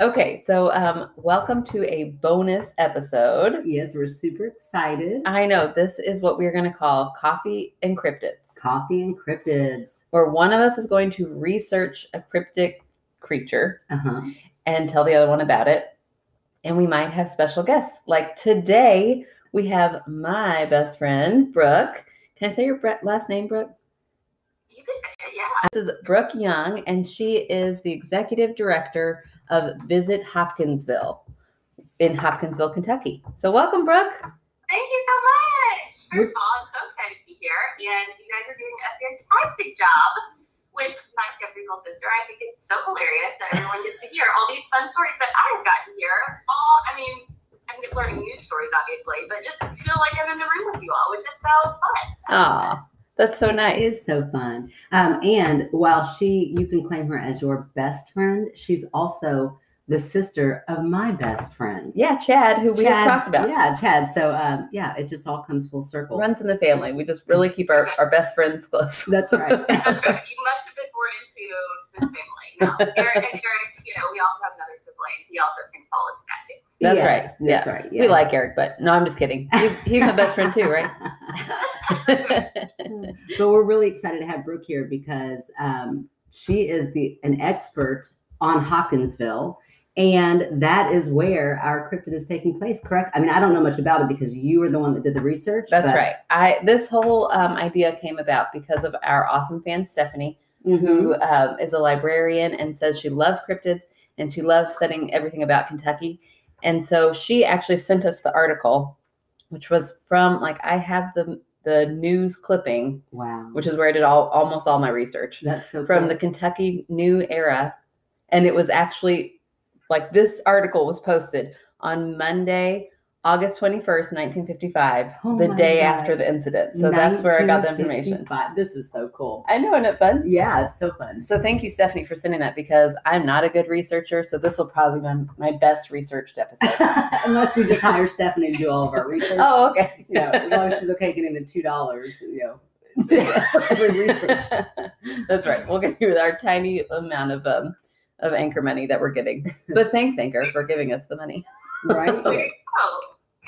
Okay, so um, welcome to a bonus episode. Yes, we're super excited. I know this is what we're going to call Coffee and Cryptids, Coffee and cryptids. where one of us is going to research a cryptic creature Uh huh. and tell the other one about it. And we might have special guests. Like today, we have my best friend, Brooke. Can I say your last name, Brooke? You could say it, yeah. This is Brooke Jung, and she is the executive director of Visit Hopkinsville in Hopkinsville, Kentucky. So, welcome, Brooke. Thank you so much. First of all, I'm so excited to be here, and you guys are doing a fantastic job with my skeptical sister. I think it's so hilarious that everyone gets to hear all these fun stories that I've gotten here. All, I mean, I'm learning new stories, obviously, but just feel like I'm in the room with you all, which is so fun. Aw, that's so It nice. is so fun. Um, and while she, you can claim her as your best friend, she's also the sister of my best friend. Yeah, Chad, who we have talked about, Yeah, Chad. So um, yeah, it just all comes full circle. runs in the family. We just really keep our, our best friends close. That's right. That's right. You must have been born into this family. No, Eric and Eric, you know, we also have another sibling. He also can fall into that too. That's Yes, right. That's Yeah. right. We like Eric, but no, I'm just kidding. He's, he's my best friend too, right? but we're really excited to have Brooke here because um, she is the an expert on Hopkinsville, and that is where our cryptid is taking place. Correct? I mean, I don't know much about it because you were the one that did the research. That's but- right. I this whole um, idea came about because of our awesome fan Stephanie, Mhm. who um, is a librarian and says she loves cryptids and she loves studying everything about Kentucky. And so she actually sent us the article, which was from like I have the the news clipping, Wow, which is where I did all almost all my research that's so from cool. the Kentucky New Era, and it was actually like this article was posted on Monday, August twenty first, nineteen fifty five, Oh the day after the incident. So that's where I got the information. 1955. This is so cool. I know, isn't it fun? Yeah, it's so fun. So thank you, Stephanie, for sending that because I'm not a good researcher. So this will probably be my, my best researched episode. Unless we just hire Stephanie to do all of our research. oh, okay. you know, as long as she's okay getting the two dollars, you know, for every research. That's right. We'll give you with our tiny amount of um of anchor money that we're getting. But thanks, Anchor, for giving us the money. Right? Yes.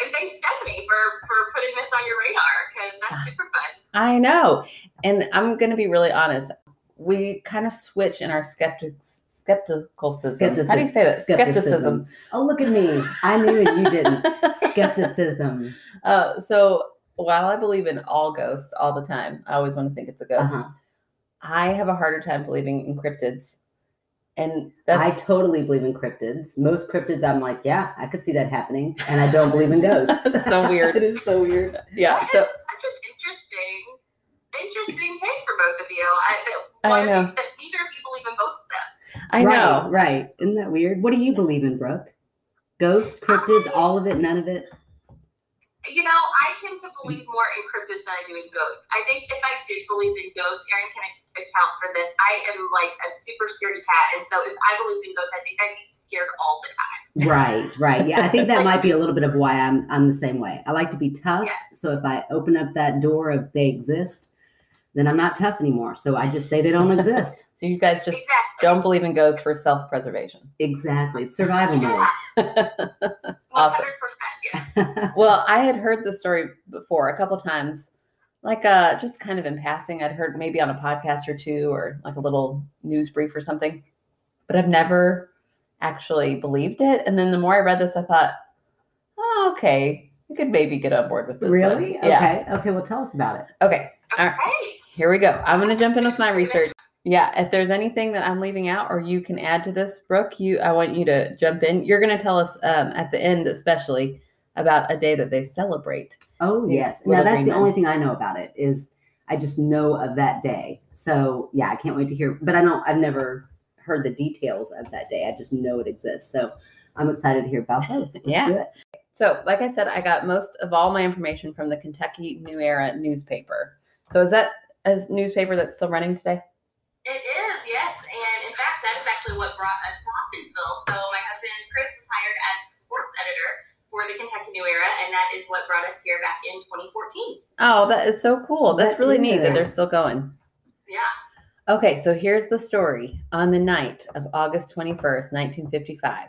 And thanks Stephanie for for putting this on your radar because that's super fun. I know. And I'm going to be really honest. We kind of switch in our skeptics skeptical system. How do you say that? Skepticism. Oh, look at me. I knew and you didn't. Skepticism. Uh, so while I believe in all ghosts all the time, I always want to think it's a ghost. Uh-huh. I have a harder time believing in cryptids. And that's I totally believe in cryptids. Most cryptids, I'm like, yeah, I could see that happening. And I don't believe in ghosts. That's so weird. it is so weird. yeah. That So such an interesting, interesting take for both of you. I, I know. That neither of you believe in both of them. I right, know. Right. Isn't that weird? What do you believe in, Brooke? Ghosts, cryptids, all of it, none of it? You know, I tend to believe more in cryptids than I do in ghosts. I think if I did believe in ghosts, Erin can account for this. I am like a super scaredy cat, and so if I believed in ghosts, I think I'd be scared all the time. Right, right. Yeah, I think that might be a little bit of why I'm I'm the same way. I like to be tough. Yeah. So if I open up that door of they exist, then I'm not tough anymore. So I just say they don't exist. So you guys just exactly. don't believe in ghosts for self preservation. Exactly. It's survival mode. Awesome. Yeah. well, I had heard the story before a couple times, like uh, just kind of in passing. I'd heard maybe on a podcast or two, or like a little news brief or something, but I've never actually believed it. And then the more I read this, I thought, oh, okay, I could maybe get on board with this. one." really? Yeah. Okay. Okay. Well, tell us about it. Okay. All right. Here we go. I'm going to jump in with my research. Yeah, if there's anything that I'm leaving out or you can add to this, Brooke, you I want you to jump in. You're going to tell us um, at the end, especially about a day that they celebrate. Oh yes. Now that's the only thing I know about it is I just know of that day. So yeah, I can't wait to hear. But I don't. I've never heard the details of that day. I just know it exists. So I'm excited to hear about both. Let's Yeah. do it. So, like I said, I got most of all my information from the Kentucky New Era newspaper. So, is that a newspaper that's still running today? It is, yes. And in fact, that is actually what brought us to Hopkinsville. So my husband Chris was hired as sports editor for the Kentucky New Era, and that is what brought us here back in 2014. Oh, that is so cool. That's That really neat that they're still going. Yeah. Okay, so here's the story. On the night of August 21st, 1955,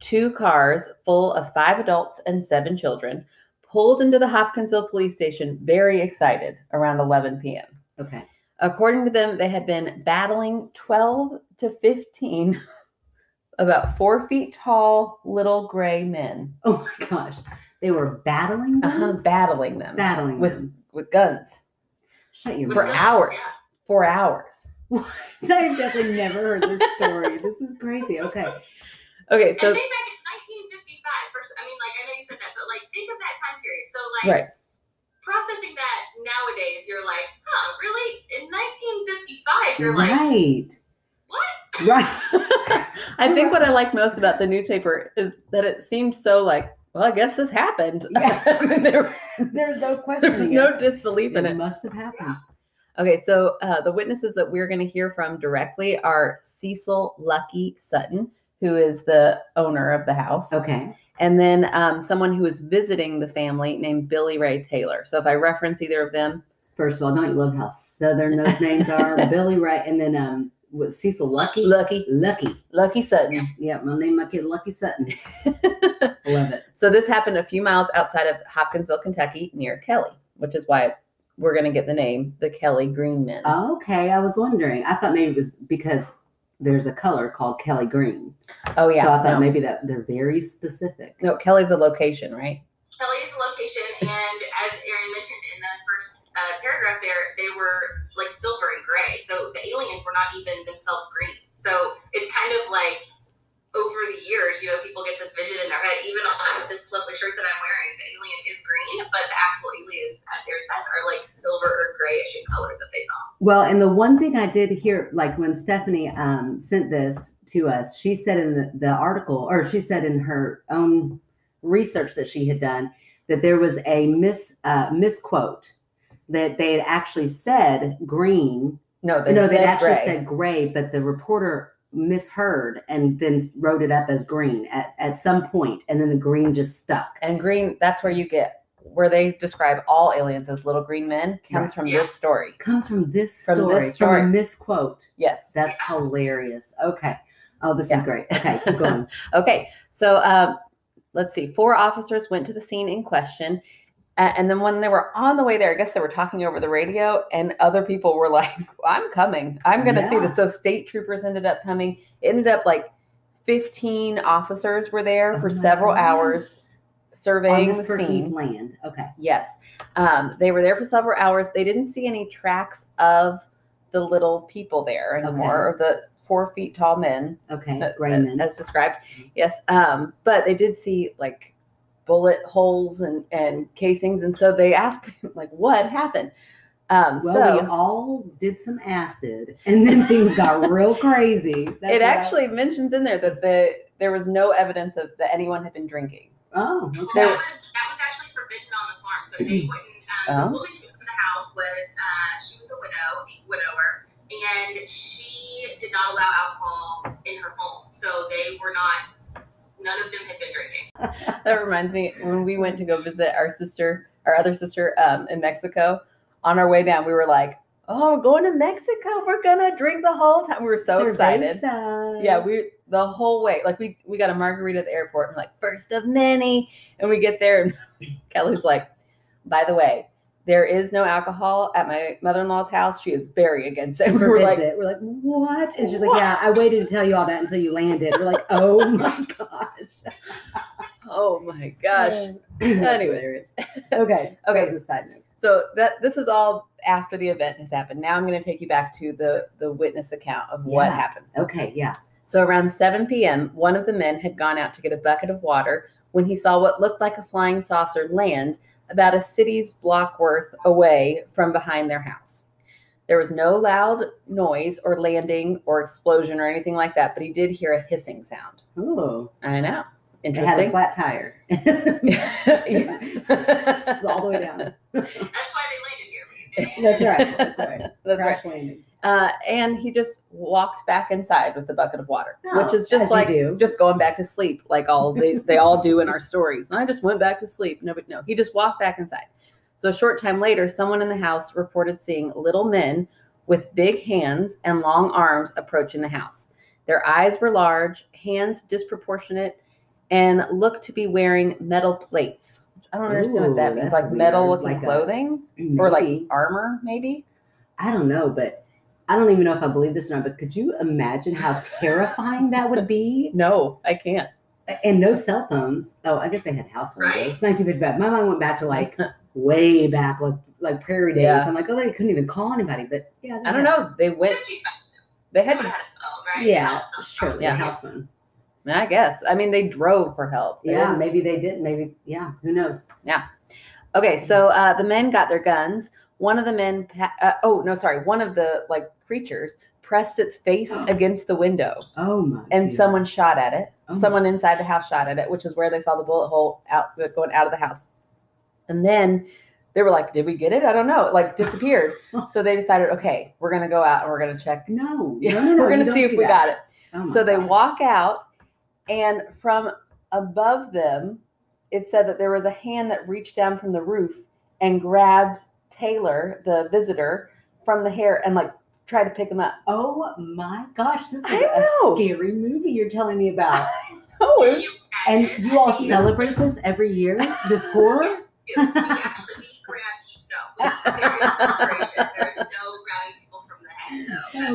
two cars full of five adults and seven children pulled into the Hopkinsville police station very excited around 11 p.m. Okay. According to them, they had been battling 12 to 15 about four feet tall little gray men, Oh my gosh. They were battling them? uh-huh, battling them Battling with them. with guns Shut your for mouth. hours. Yeah. For hours. What? I've definitely never heard this story. this is crazy. Okay. Okay, so and think back in 1955. First, I mean, like I know you said that, but like think of that time period. So like right. Processing that nowadays, you're like, huh, really? In 1955, you're like, Right. what? Right. I think what I like most about the newspaper is that it seemed so like, well, I guess this happened. Yeah. there, There's no question. was no disbelief in it it. must have happened. Okay, so uh, the witnesses that we're going to hear from directly are Cecil Lucky Sutton, who is the owner of the house, Okay. and then um, someone who is visiting the family named Billy Ray Taylor. So if I reference either of them, First of all, don't you love how southern those names are? Billy Ray, and then um what Cecil Lucky? Lucky, Lucky. Lucky Sutton. Yeah, my name my kid Lucky Sutton. Love it. So this happened a few miles outside of Hopkinsville, Kentucky, near Kelly, which is why we're going to get the name the Kelly Green Men. Okay, I was wondering. I thought maybe it was because there's a color called Kelly Green. oh yeah, so I thought no. maybe that they're very specific. no, Kelly's a location, right? Kelly is a location, and as Aaron mentioned in the first uh, paragraph, there they were like silver and gray. So the aliens were not even themselves green. So it's kind of like over the years, you know, people get this vision in their head. Even on this lovely shirt that I'm wearing, the alien is green, but the actual aliens, as Aaron said, are like silver or grayish in color that they saw. Well, and the one thing I did hear, like when Stephanie um, sent this to us, she said in the, the article, or she said in her own research that she had done, that there was a mis uh, misquote that they had actually said green. No, they no, they said actually gray. said gray, but the reporter misheard and then wrote it up as green at, at some point, and then the green just stuck. and green. That's where you get where they describe all aliens as little green men. Comes Right. from Yeah. this story. Comes from this From story, this story. from a misquote. Yes. That's hilarious. Okay. Oh, this Yeah. is great. Okay, keep going. Okay, so um, let's see. Four officers went to the scene in question. And then when they were on the way there, I guess they were talking over the radio, and other people were like, I'm coming. I'm going to see this. So state troopers ended up coming. It ended up like 15 officers were there Oh for several hours On surveying this the person's scene. land. Okay. Yes. Um, they were there for several hours. They didn't see any tracks of the little people there anymore, or the four feet tall men Okay. Gray men. as described. Yes, um, but they did see like bullet holes and and casings, and so they asked him like, "What happened?" Um, well, we all did some acid, and then things got real crazy. That's it what I- actually mentions in there that the there was no evidence of that anyone had been drinking. oh, okay. There- that was that was actually forbidden on the farm, so they wouldn't. Um, Oh. The woman who owned the house was uh, she was a widow, a widower, and she did not allow alcohol in her home, so they were not. None of them had been drinking. That reminds me when we went to go visit our sister, our other sister, um, in Mexico. On our way down, we were like, "Oh, we're going to Mexico. We're gonna drink the whole time." We were so excited. Yeah, we the whole way. Like we we got a margarita at the airport and like first of many. And we get there and Kelly's like, by the way, there is no alcohol at my mother-in-law's house. She is very against She it. We were like, it. We're like, what? And she's like, yeah, I waited to tell you all that until you landed. We're like, oh my gosh. oh my gosh. Anyways. Okay. Okay. That side note. So that this is all after the event has happened. Now I'm going to take you back to the the witness account of what happened. Okay. Yeah. So around 7 p.m., one of the men had gone out to get a bucket of water when he saw what looked like a flying saucer land about a city's block worth away from behind their house. There was no loud noise or landing or explosion or anything like that, but he did hear a hissing sound. Oh, I know. Interesting. It had a flat tire. All the way down. That's why they landed here. That's right. That's right. That's right. Crash landing. Uh, and he just walked back inside with the bucket of water, Oh, which is just like just going back to sleep, like all they, they all do in our stories. And I just went back to sleep. No, but no, he just walked back inside. So a short time later, someone in the house reported seeing little men with big hands and long arms approaching the house. Their eyes were large, hands disproportionate, and looked to be wearing metal plates. I don't understand what that means. Like metal looking Like a- clothing or like armor, maybe? I don't know, but I don't even know if I believe this or not. But could you imagine how terrifying that would be? No, I can't. And no cell phones. Oh, I guess they had house phones. Right. It's 1955. My mind went back to like way back, like like prairie days. Yeah. I'm like, oh, they couldn't even call anybody. But yeah, they I don't had- know. They went, they had Would to, had phone, right? Yeah, House phone. Yeah. house phone. I guess. I mean, they drove for help. They Yeah, didn't- maybe they didn't. Maybe yeah. Who knows? Yeah. Okay, so uh, the men got their guns. One of the men, uh, oh no, sorry, one of the like creatures pressed its face against the window, Oh my. and God. someone shot at it. Oh. Someone inside the house shot at it, which is where they saw the bullet hole out going out of the house. And then they were like, "Did we get it? I don't know." It like disappeared. so they decided, okay, we're gonna go out and we're gonna check. No, no, no, no. we're gonna see if we that. got it. Oh so they walk out, and from above them, it said that there was a hand that reached down from the roof and grabbed Taylor, the visitor, from the hair and like try to pick him up. Oh my gosh, this is a scary movie you're telling me about. Oh, Can And you all You- celebrate this every year? This horror? Yes, we actually we grab no. There is celebration. There's no grabbing people from the head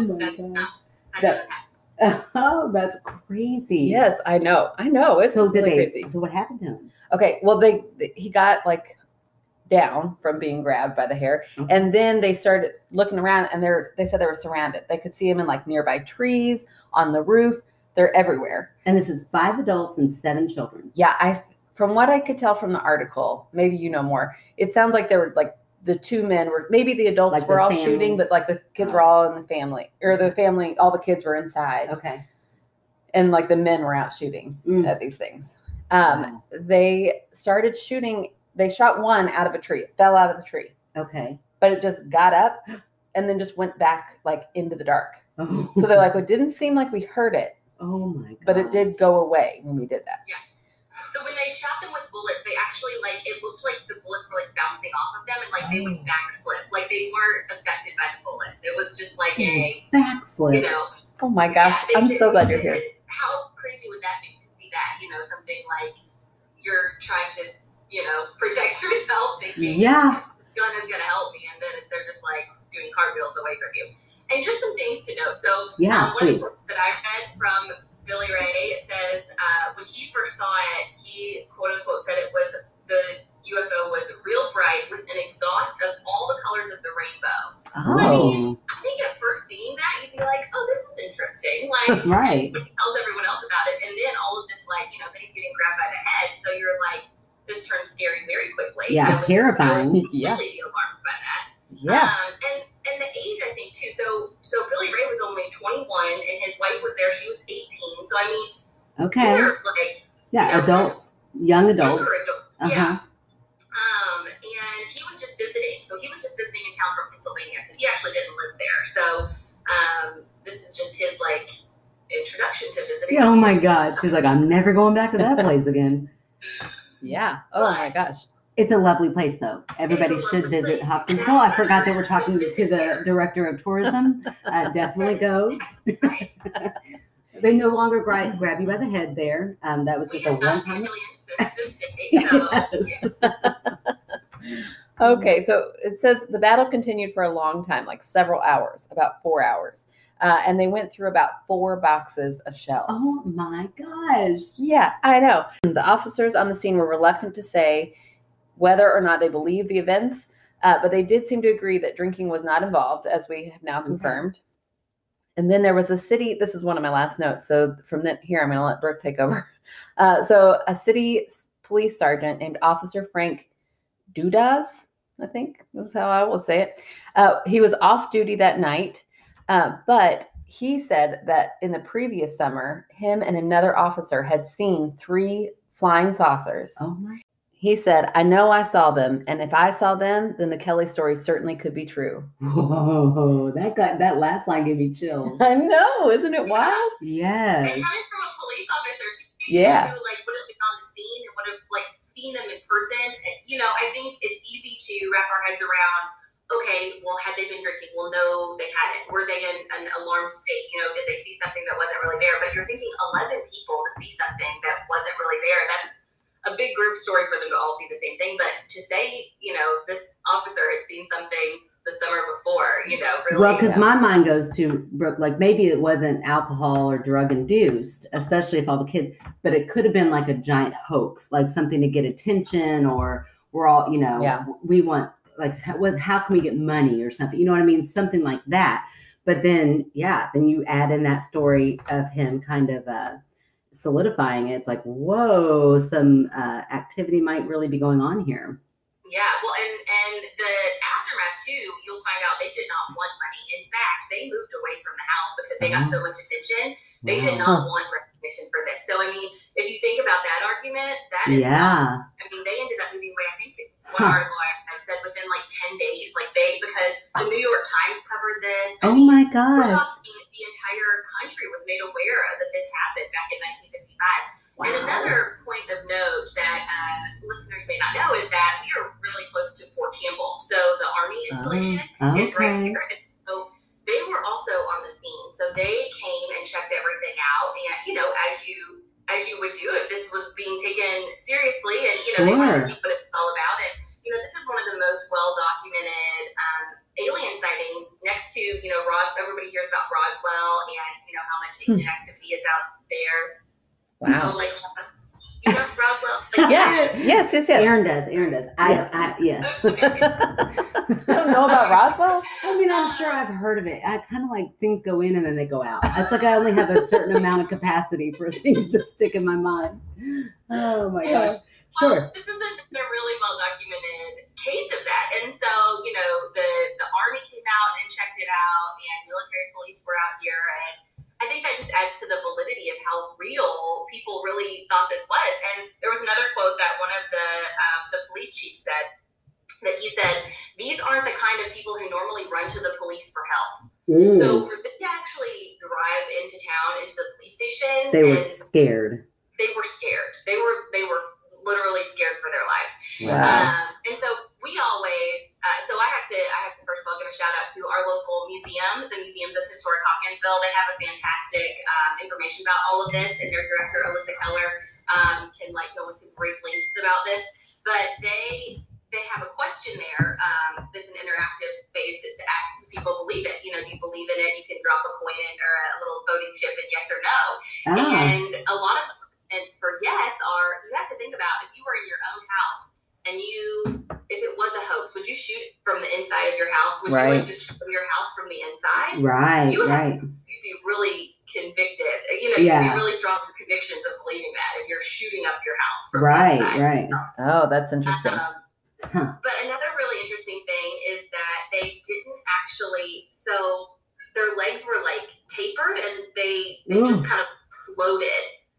though. Oh my That's gosh. That- Oh, that's crazy. yes, I know, I know. It's So did really they? crazy. So what happened to him? Okay, well they he got like down from being grabbed by the hair, Okay. and then they started looking around, and they're they said they were surrounded. They could see them in like nearby trees on the roof. They're everywhere. And this is five adults and seven children. Yeah, I from what I could tell from the article, maybe you know more. It sounds like there were like the two men were maybe the adults Like were the all shooting, but like the kids Oh. were all in the family or the family, all the kids were inside, Okay. and like the men were out shooting Mm. at these things. Um, Wow. They started shooting. They shot one out of a tree. It fell out of the tree, Okay. but it just got up and then just went back like into the dark. Oh. So they're like, oh. well, it didn't seem like we heard it, oh my god. but it did go away when we did that. Yeah. So when they shot them with bullets, they actually like it looked like the bullets were like bouncing off of them and like they would Oh. backslip. Like they weren't affected by the bullets. It was just like a Backflip. you know. Oh my gosh, yeah, I'm did- so glad you're here. How crazy would that be to see that? You know, something like you're trying to, you know, protect yourself, thinking Yeah. gun is gonna help me, and then they're just like doing cartwheels away from you. And just some things to note. So Yeah, um, one please. of the that I read from Billy Ray says uh, when he first saw it, he quote unquote said it was the UFO was real bright with an exhaust of all the colors of the rainbow. So, I Oh. mean, I think at first seeing that, you'd be like, oh, this is interesting. Like, Right. tells everyone else about it, and then all of this, like, you know, then he's getting grabbed by the head. So you're like, this turns scary very quickly. Yeah, would terrifying. Yeah. Really be alarmed by that. Yeah. Um, and and the age, I think too. So so Billy Ray was only 21, and his wife was there. She was 18. So I mean, Okay. like Yeah, adults, young adults. adults. Uh-huh. Yeah. Um, and he was just visiting. So he was just visiting in town from Pennsylvania. So he actually didn't live there. So um, this is just his like introduction to visiting. Oh my God. She's like, I'm never going back to that place again. Yeah. Oh my gosh. It's a lovely place, though. Everybody should visit place. Hopkinsville. I forgot that we're talking to the director of tourism. Uh, definitely go. They no longer gra- grab you by the head there. Um, that was We just a one time. aliens since this day. So Yes. Okay, so it says the battle continued for a long time, like several hours, about four hours. Uh, and they went through about four boxes of shells. Oh my gosh. Yeah, I know. The officers on the scene were reluctant to say whether or not they believed the events, uh, but they did seem to agree that drinking was not involved, as we have now Okay. confirmed. And then there was a city. This is one of my last notes. So from then here, I'm going to let Brooke take over. Uh, so a city police sergeant named Officer Frank Dudas, I think was how I will say it. Uh, he was off duty that night, uh, but he said that in the previous summer, him and another officer had seen three flying saucers. Oh my. He said, I know I saw them, and if I saw them, then the Kelly story certainly could be true. Whoa. That got that last line gave me chills. I know, isn't it wild? And Yes. coming from a police officer too, Yeah. who like would have been on the scene and would have like seen them in person. You know, I think it's easy to wrap our heads around. Okay, well, had they been drinking? Well, no, they hadn't. Were they in an alarmed state? You know, did they see something that wasn't really there? But you're thinking 11 people to see something that wasn't really there. That's a big group story for them to all see the same thing. But to say, you know, this officer had seen something the summer before, you know, really. Well, because Yeah. my mind goes to Brooke, like maybe it wasn't alcohol or drug induced, especially if all the kids, but it could have been like a giant hoax, like something to get attention, or we're all, you know, Yeah. we want like how, was how can we get money or something, you know what I mean, something like that. But then, yeah, then you add in that story of him kind of uh, solidifying it. It's like, whoa, some uh, activity might really be going on here. Yeah, well, and and the too, you'll find out they did not want money. In fact, they moved away from the house because they got mm-hmm. so much attention. They did not want recognition for this. So, I mean, if you think about that argument, that is Yeah. I mean, they ended up moving away. I think one Huh. article I said within like ten days, like they because the New York Times covered this. I Oh mean, my gosh. talking the entire country was made aware of that this happened back in 1955. And another point of note that um, listeners may not know is that we are really close to Fort Campbell. So the Army installation is right Okay. here. And so they were also on the scene. So they came and checked everything out. And, you know, as you as you would do if this was being taken seriously and, you know, they wanted to see what it's all about. And, you know, this is one of the most well documented um, alien sightings next to, you know, Ros- everybody hears about Roswell and, you know, how much alien activity is out there. Wow. So, like, you know Roswell? Like, Yeah. Yes, yes, yes. Aaron does. Aaron does. I, Yes. I yes. you don't know about Roswell? I mean, I'm sure I've heard of it. I kind of like things go in and then they go out. It's like I only have a certain amount of capacity for things to stick in my mind. Oh my gosh. Sure. Well, this is a, a really well documented case of that. And so, you know, the, the Army came out and checked it out, and military police were out here. And I think that just adds to the validity of how real people really thought this was. And there was another quote that one of the, um, the police chiefs said that he said, These aren't the kind of people who normally run to the police for help. So for them to actually drive into town, into the police station, they were scared. Right, You have right. You'd be really convicted. You know, you'd Yeah. be really strong for convictions of believing that if you're shooting up your house from Right, right. Oh, that's interesting. Um, Huh. But another really interesting thing is that they didn't actually. So their legs were like tapered, and they they just kind of floated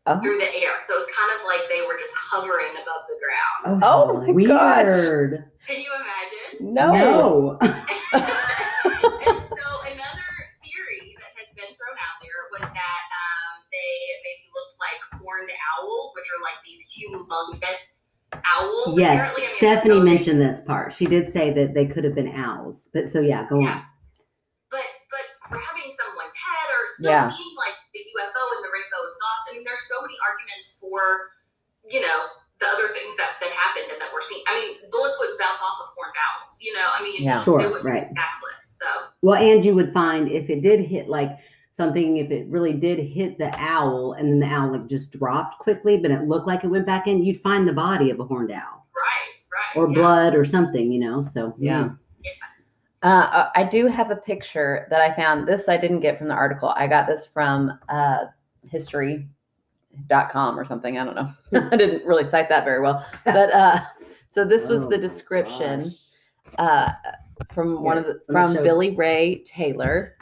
Oh. through the air. So it's kind of like they were just hovering above the ground. Oh my gosh. weird. Can you imagine? No. and are like these humongous owls. Yes, apparently. I mean, Stephanie so they- mentioned this part. She did say that they could have been owls. But so yeah, go on. but but grabbing someone's head or still Yeah. seeing like the UFO and the rainbow exhaust. I mean, there's so many arguments for, you know, the other things that that happened and that we're seeing. I mean, bullets would bounce off of horned owls. You know, I mean, Yeah. it Sure, would right. backflip. So Well, and you would find if it did hit like something, if it really did hit the owl and then the owl like just dropped quickly, but it looked like it went back in, you'd find the body of a horned owl right, right, or yeah. blood or something, you know. So Yeah. Yeah. Uh, I do have a picture that I found. This I didn't get from the article. I got this from uh, history.com or something. I don't know. I didn't really cite that very well. But uh, so this was Oh the description uh, from one of the from. Billy Ray Taylor.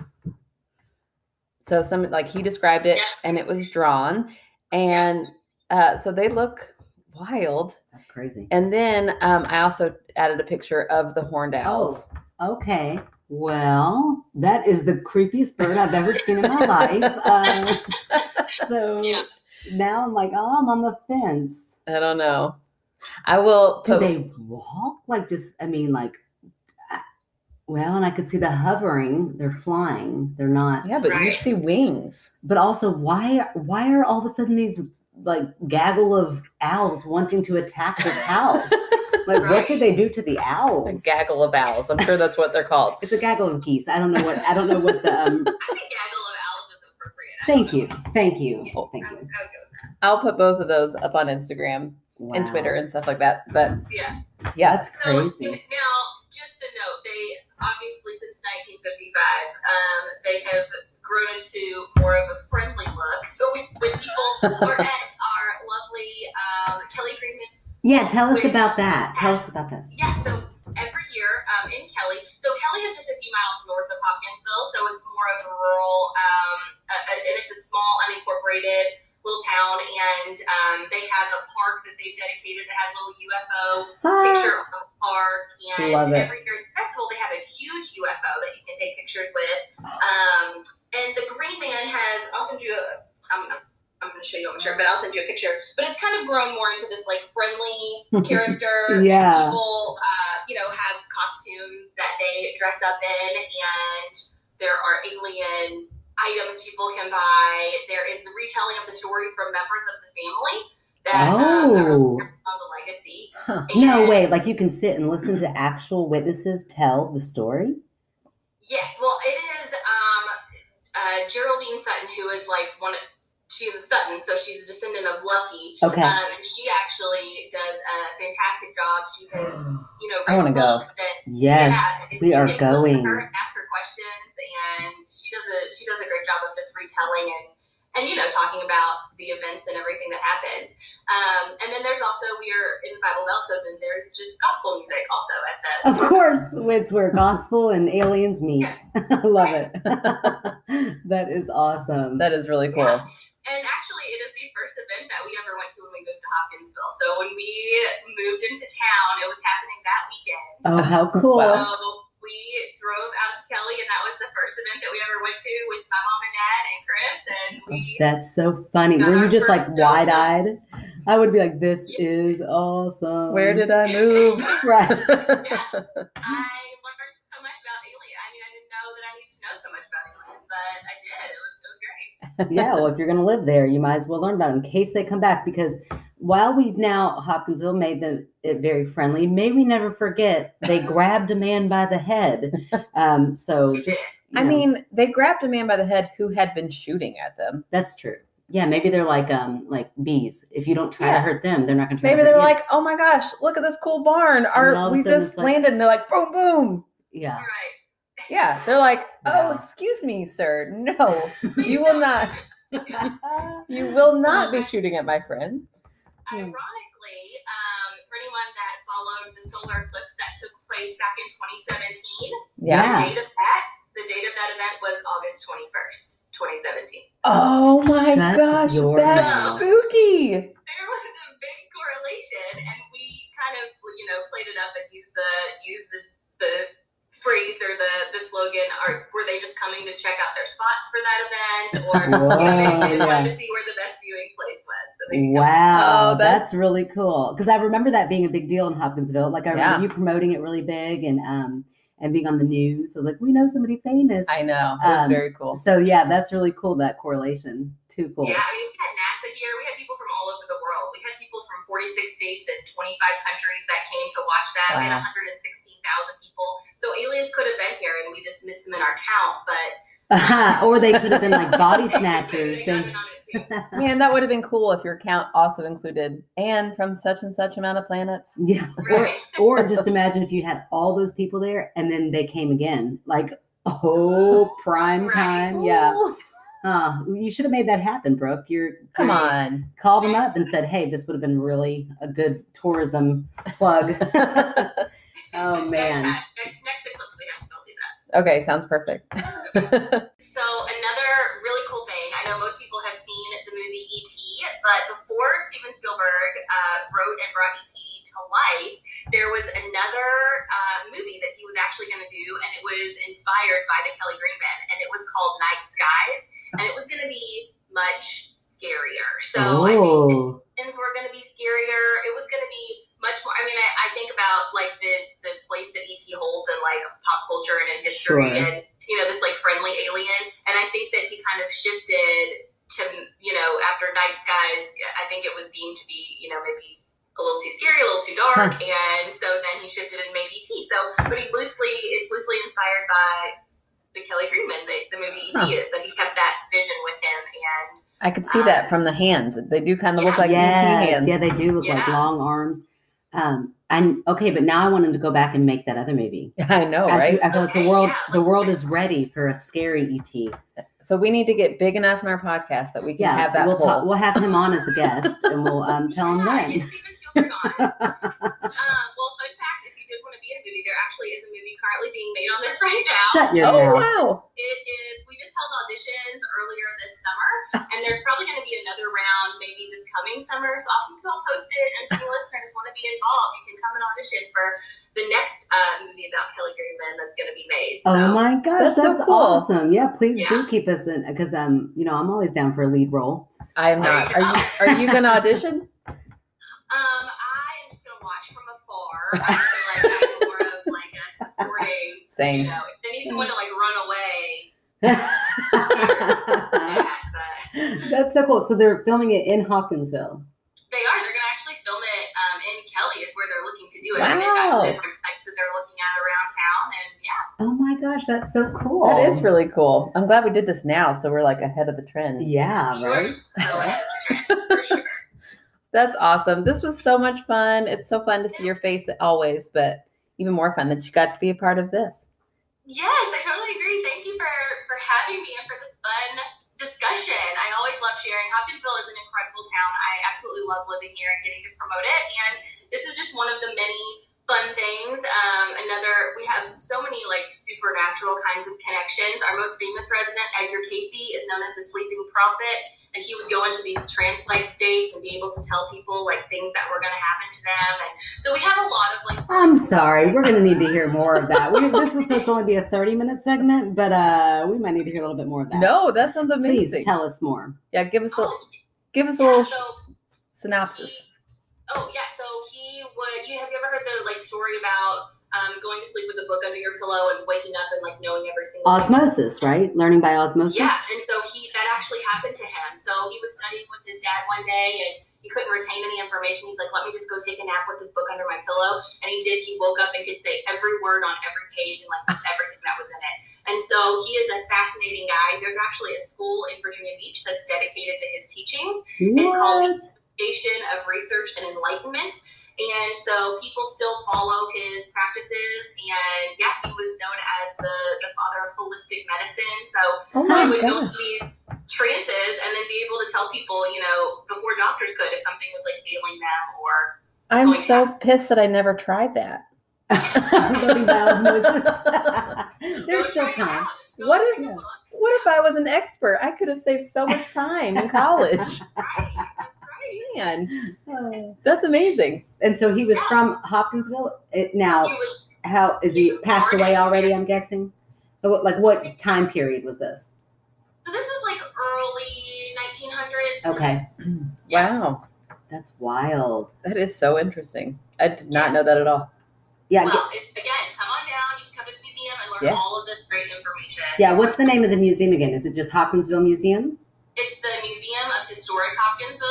So some like he described it Yeah. and it was drawn. And uh, so they look wild. That's crazy. And then um, I also added a picture of the horned owls. Oh, okay. Well, that is the creepiest bird I've ever seen in my life. Uh, so Yeah. now I'm like, oh, I'm on the fence. I don't know. I will. Do put- they walk? Like, just, I mean, like, Well, and I could see the hovering. They're flying. They're not. Yeah, but you'd see wings. But also, why why are all of a sudden these like gaggle of owls wanting to attack this house? like, what did they do to the owls? A owls? gaggle of owls. I'm sure that's what they're called. It's a gaggle of geese. I don't know what I don't know what the. Um, I think gaggle of owls is appropriate. Thank you, thank you, Yeah, thank I would- you. I would go with that. I'll put both of those up on Instagram and Twitter and stuff like that. But Yeah. yeah, That's So crazy. now, just a note, they obviously since 1955, um, they have grown into more of a friendly look. So we, when people are at our lovely um, Kelly Greenman Yeah, tell us about that. Tell us about this. Yeah, so every year um, in Kelly, so Kelly is just a few miles north of Hopkinsville, so it's more of a rural, um, uh, and it's a small, unincorporated little town, and um, they have a park that they've dedicated that has a little UFO Ah, picture of the park, and Love it. every year at the festival they have a huge UFO that you can take pictures with. Um, and the Green Man has, I'll send you a, I'm, I'm going to show you on my shirt, but I'll send you a picture. But it's kind of grown more into this like friendly character. Yeah. People, uh, you know, have costumes that they dress up in, and there are alien items people can buy. There is the retelling of the story from members of the family that um, Oh. on the legacy. Huh. No way! Like you can sit and listen to actual witnesses tell the story. Yes, well, it is um, uh, Geraldine Sutton, who is like one. Of, she is a Sutton, so she's a descendant of Lucky. Okay. Um, and she actually does a fantastic job. She has, you know, I wanna go. that yes, yeah, we are you can listen to going. her ask her questions, and she does a she does a great job of just retelling and and you know talking about the events and everything that happened. Um, and then there's also we are in the Bible Belt, so then there's just gospel music also at the. Of course, it's where gospel and aliens meet. I love it. that is awesome. that is really cool. Yeah. And actually, it is the first event that we ever went to when we moved to Hopkinsville. So when we moved into town, it was happening that weekend. oh, how cool! So we drove out to Kelly, and that was the first event that we ever went to with my mom and dad and Chris. And oh, we, That's so funny. Were you just like first dose of- wide eyed? I would be like, "This is awesome." Where did I move? Right. I learned so much about alien. I mean, I didn't know that I needed to know so much about alien, but I did. It was, it was great. Yeah, well, if you're going to live there, you might as well learn about it in case they come back. Because while we've now Hopkinsville made them it very friendly, may we never forget they grabbed a man by the head. Um, so just, I know, mean, they grabbed a man by the head who had been shooting at them. that's true. Yeah, maybe they're like um like bees. If you don't try to hurt them, they're not going to. try Maybe they're you. like, "Oh my gosh, look at this cool barn! then Our all of a we just like- landed." And they're like, "Boom, boom!" yeah, right. Yeah, they're like, "Oh, Wow. excuse me, sir. No, you will not. You will not be shooting at my friend." Hmm. Ironically, um, for anyone that followed the solar eclipse that took place back in 2017, Yeah. the date of that, the date of that event was August 21st, 2017. Oh my Shut gosh, that's mouth. spooky. There was a big correlation, and we kind of, you know, played it up and used the used the the phrase or the, the slogan are were they just coming to check out their spots for that event? Or you know, they, just wanted to see where the best viewing place was wow oh, that's, that's, really cool. Because i remember that being a big deal in hopkinsville. Like i remember yeah. you promoting it really big and um and being on the news. So like we know somebody famous. I know. That's um, very cool. so yeah that's really cool that correlation. Too cool. Yeah i mean we had nasa here. We had people from all over the world. We had people from 46 states and 25 countries that came to watch that. Wow. 116 people. So aliens could have been here, and we just missed them in our count. But or they could have been like body snatchers. They They- in on it too. Man, that would have been cool if your count also included and from such and such amount of planets. yeah. Or, Right. or just imagine if you had all those people there and then they came again. Like, oh, prime Right. time. Yeah. Uh, you should have made that happen, Brooke. You're Come you're- on. Called them up and said, hey, this would have been really a good tourism plug. Oh, man. next, next eclipse we have, I'll do that. okay, sounds perfect. So another really cool thing, I know most people have seen the movie E.T., but before Steven Spielberg uh, wrote and brought E.T. to life, there was another uh, movie that he was actually going to do, and it was inspired by the Kelly Green Men, and it was called Night Skies, and it was going to be much scarier. So I think things were going to be scarier. It was going to be much more. I mean, I, I think about like the the place that ET holds in like pop culture and mystery Sure. and you know this like friendly alien. And I think that he kind of shifted to you know after Night Skies. I think it was deemed to be you know maybe a little too scary, a little too dark, and so then he shifted and made ET. So, but he loosely it's loosely inspired by the Kelly Greenman, the, the movie ET Huh. is. So he kept that vision with him, and I could see that um, from the hands. They do kind of look like ET hands. yeah, they do look like long arms. Um, and okay, but now I want him to go back and make that other movie. I know, I, right? I feel like the world, yeah, the world is ready for a scary ET. So we need to get big enough in our podcast that we can Yeah, have that we'll poll. talk. We'll have him on as a guest, and we'll um, tell him yeah, when. Steven Spielberg on. um, well, fun fact: if you did want to be in a movie, there actually is a movie currently being made on this right now. Shut your oh mouth. wow! It is. We just held auditions earlier this summer, and there's probably going to be another round maybe this coming summer. So I'll keep you all posted. And if any listeners want to be involved, you can come and audition for the next uh, movie about Kelly Greenman that's going to be made. So, Oh my gosh, That's so cool. awesome! Yeah, please do keep us in because um, you know, I'm always down for a lead role. I am not. Are you? Are you going to audition? Um, I am just going to watch from afar. I feel like I'm more of like a supporting. You Same. know, if they need someone to like run away, That's so cool. So they're filming it in Hopkinsville. they are. They're going to actually film it um, in Kelly is where they're looking to do it. And they've got Wow. some different sites that they're looking at around town, and yeah. Oh my gosh, that's so cool. That is really cool. I'm glad we did this now, so we're like ahead of the trend. Yeah, right. For sure. That's awesome. This was so much fun. It's so fun to see your face always, but even more fun that you got to be a part of this. Yes, I totally agree. Thank you for for having me and for this fun discussion. I always love sharing. Hopkinsville is an incredible town. I absolutely love living here and getting to promote it. And this is just one of the many fun things. Um, another, we have so many like supernatural kinds of connections. Our most famous resident, Edgar Cayce, is known as the Sleeping Prophet, and he would go into these trance-like states and be able to tell people like things that were going to happen to them. And so we have a lot of like. I'm sorry. We're going to need to hear more of that. We, this was supposed to only be a 30 minute segment, but uh, we might need to hear a little bit more of that. No, that sounds Please amazing. tell us more. Yeah, give us a Oh, give us a little so synopsis. Oh yeah, so he would. You have you ever heard the like story about um, going to sleep with a book under your pillow and waking up and like knowing every single thing? Osmosis, right? Learning by osmosis. Yeah, and so he that actually happened to him. So he was studying with his dad one day and he couldn't retain any information. He's like, "Let me just go take a nap with this book under my pillow." And he did. He woke up and could say every word on every page and like everything that was in it. And so he is a fascinating guy. There's actually a school in Virginia Beach that's dedicated to his teachings. It's called What? Foundation of Research and Enlightenment. And so people still follow his practices. And yeah, he was known as the, the father of holistic medicine. So Oh he my would go gosh. through these trances and then be able to tell people, you know, before doctors could if something was like failing them or. I'm so yeah. pissed that I never tried that. Learning by osmosis. There's still time. What if- What if I was an expert? I could have saved so much time in college. Right. That's. Man, Oh. that's amazing. And so he was from Hopkinsville. It, now, was how is he passed away already? I'm guessing. So Like what time period was this? so this was like early 1900s. Okay, Wow, that's wild. that is so interesting. I did not know that at all. Yeah, Well, it, again, come on down. You can come to the museum and learn Yeah. all of this great information. yeah. What's the name of the museum again? Is it just Hopkinsville Museum? It's the Museum of Historic Hopkinsville.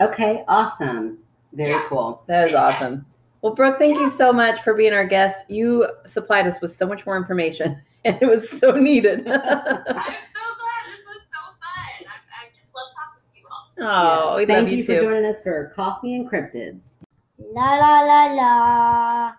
Okay, awesome. Very Yeah. cool. That is awesome. Well, Brooke, thank you so much for being our guest. You supplied us with so much more information, and it was so needed. I'm so glad. This was so fun. I, I just love talking with you all. oh, Yes. we Thank love you, you for joining us for Coffee and Cryptids. La la la la.